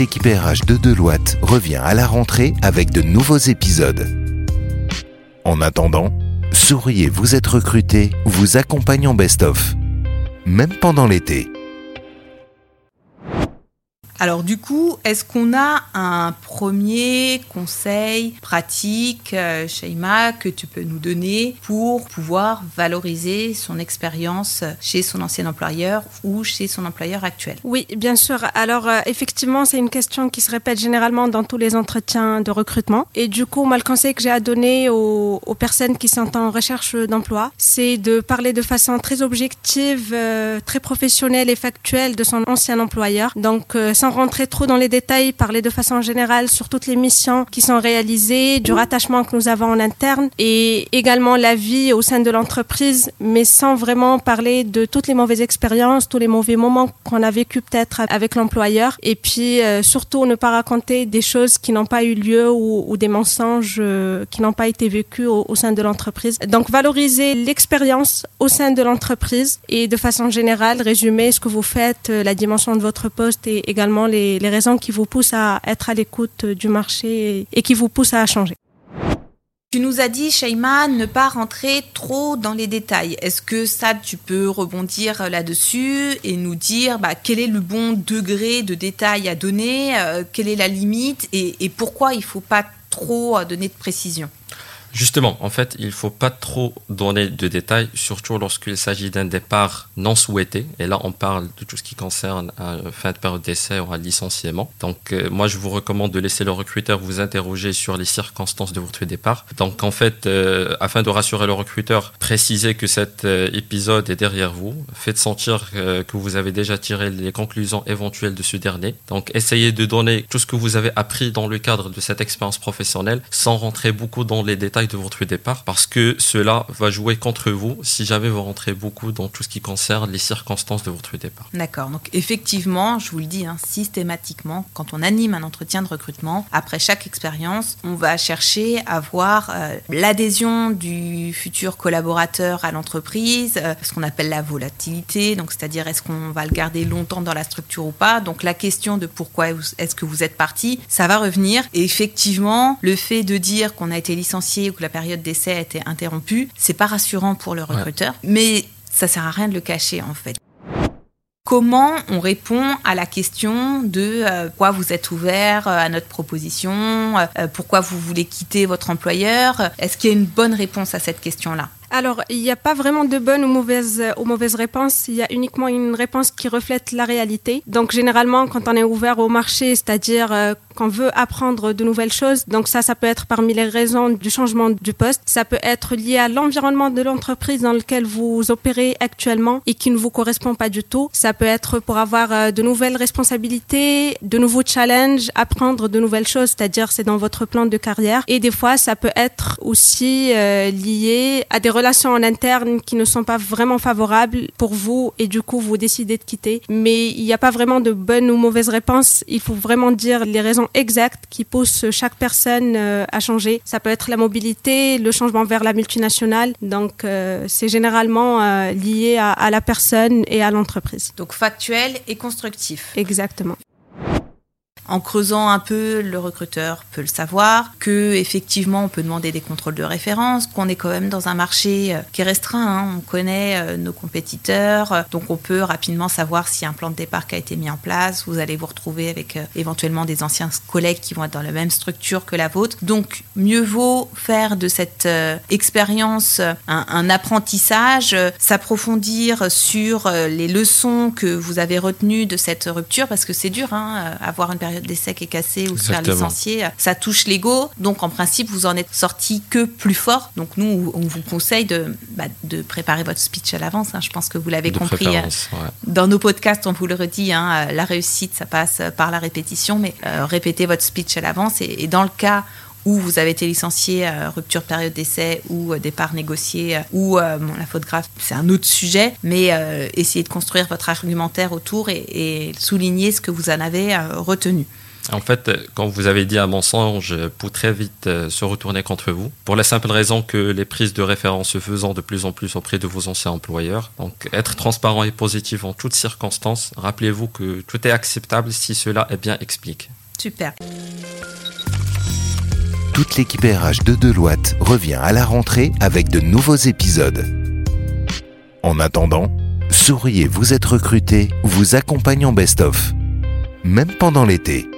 RH de Deloitte revient à la rentrée avec de nouveaux épisodes. En attendant, Souriez, vous êtes recruté, vous accompagne en best-of. Même pendant l'été. Alors du coup, est-ce qu'on a un premier conseil pratique, euh, Shaima, que tu peux nous donner pour pouvoir valoriser son expérience chez son ancien employeur ou chez son employeur actuel? Oui, bien sûr. Alors euh, effectivement, c'est une question qui se répète généralement dans tous les entretiens de recrutement. Et du coup, moi, le conseil que j'ai à donner aux, personnes qui sont en recherche d'emploi, c'est de parler de façon très objective, euh, très professionnelle et factuelle de son ancien employeur. Donc sans rentrer trop dans les détails, parler de façon générale sur toutes les missions qui sont réalisées, du rattachement que nous avons en interne et également la vie au sein de l'entreprise, mais sans vraiment parler de toutes les mauvaises expériences, tous les mauvais moments qu'on a vécu peut-être avec l'employeur. Et puis euh, surtout ne pas raconter des choses qui n'ont pas eu lieu ou, des mensonges euh, qui n'ont pas été vécus au, sein de l'entreprise. Donc valoriser l'expérience au sein de l'entreprise et de façon générale résumer ce que vous faites, euh, la dimension de votre poste et également les, raisons qui vous poussent à être à l'écoute du marché et, qui vous poussent à changer. Tu nous as dit, Shaima, ne pas rentrer trop dans les détails. Est-ce que ça, tu peux rebondir là-dessus et nous dire bah, quel est le bon degré de détail à donner, euh, quelle est la limite et, et pourquoi il ne faut pas trop donner de précision? Justement, en fait, il ne faut pas trop donner de détails, surtout lorsqu'il s'agit d'un départ non souhaité. Et là, on parle de tout ce qui concerne un fin de période d'essai ou un licenciement. Donc, euh, moi, je vous recommande de laisser le recruteur vous interroger sur les circonstances de votre départ. Donc, en fait, euh, afin de rassurer le recruteur, précisez que cet euh, épisode est derrière vous. Faites sentir que vous avez déjà tiré les conclusions éventuelles de ce dernier. Donc, essayez de donner tout ce que vous avez appris dans le cadre de cette expérience professionnelle sans rentrer beaucoup dans les détails de votre départ parce que cela va jouer contre vous si jamais vous rentrez beaucoup dans tout ce qui concerne les circonstances de votre départ. D'accord. Donc effectivement, je vous le dis, hein, systématiquement, quand on anime un entretien de recrutement, après chaque expérience, on va chercher à voir euh, l'adhésion du futur collaborateur à l'entreprise, euh, ce qu'on appelle la volatilité, donc c'est-à-dire est-ce qu'on va le garder longtemps dans la structure ou pas? Donc la question de pourquoi est-ce que vous êtes parti, ça va revenir. Et effectivement, le fait de dire qu'on a été licencié que la période d'essai a été interrompue, c'est pas rassurant pour le recruteur, mais ça sert à rien de le cacher en fait. Comment on répond à la question de euh, pourquoi vous êtes ouvert euh, à notre proposition, euh, pourquoi vous voulez quitter votre employeur? Est-ce qu'il y a une bonne réponse à cette question-là? Alors, il n'y a pas vraiment de bonne ou mauvaise, ou mauvaise réponse. Il y a uniquement une réponse qui reflète la réalité. Donc, généralement, quand on est ouvert au marché, c'est-à-dire euh, qu'on veut apprendre de nouvelles choses, donc ça, ça peut être parmi les raisons du changement du poste. Ça peut être lié à l'environnement de l'entreprise dans lequel vous opérez actuellement et qui ne vous correspond pas du tout. Ça peut être pour avoir euh, de nouvelles responsabilités, de nouveaux challenges, apprendre de nouvelles choses, c'est-à-dire c'est dans votre plan de carrière. Et des fois, ça peut être aussi euh, lié à des relations en interne qui ne sont pas vraiment favorables pour vous et du coup vous décidez de quitter. Mais il n'y a pas vraiment de bonne ou mauvaise réponse. Il faut vraiment dire les raisons exactes qui poussent chaque personne euh, à changer. Ça peut être la mobilité, le changement vers la multinationale. Donc euh, c'est généralement euh, lié à, à la personne et à l'entreprise. Donc factuel et constructif. Exactement. En creusant un peu, le recruteur peut le savoir, que effectivement on peut demander des contrôles de référence, qu'on est quand même dans un marché euh, qui est restreint, hein. on connaît euh, nos compétiteurs, euh, donc on peut rapidement savoir si un plan de départ a été mis en place, vous allez vous retrouver avec éventuellement des anciens collègues qui vont être dans la même structure que la vôtre. Donc mieux vaut faire de cette expérience un, apprentissage, s'approfondir sur les leçons que vous avez retenues de cette rupture, parce que c'est dur, hein, avoir une période d'essai qui est cassé ou se faire licencier, ça touche l'ego. Donc en principe, vous en êtes sorti que plus fort. Donc nous, on vous conseille de, bah, de préparer votre speech à l'avance. Hein. Je pense que vous l'avez compris. Euh, dans nos podcasts, on vous le redit, hein, euh, la réussite, ça passe par la répétition, mais euh, répétez votre speech à l'avance. Et, dans le cas où vous avez été licencié, rupture période d'essai ou départ négocié ou la faute grave, c'est un autre sujet, mais essayez de construire votre argumentaire autour et, et souligner ce que vous en avez retenu. En fait, quand vous avez dit un mensonge peut très vite euh, se retourner contre vous, pour la simple raison que les prises de référence se faisant de plus en plus auprès de vos anciens employeurs. Donc, être transparent et positif en toutes circonstances. Rappelez-vous que tout est acceptable si cela est bien expliqué. Super. Toute l'équipe RH de Deloitte revient à la rentrée avec de nouveaux épisodes. En attendant, souriez, vous êtes recruté, vous accompagne en best-of. Même pendant l'été.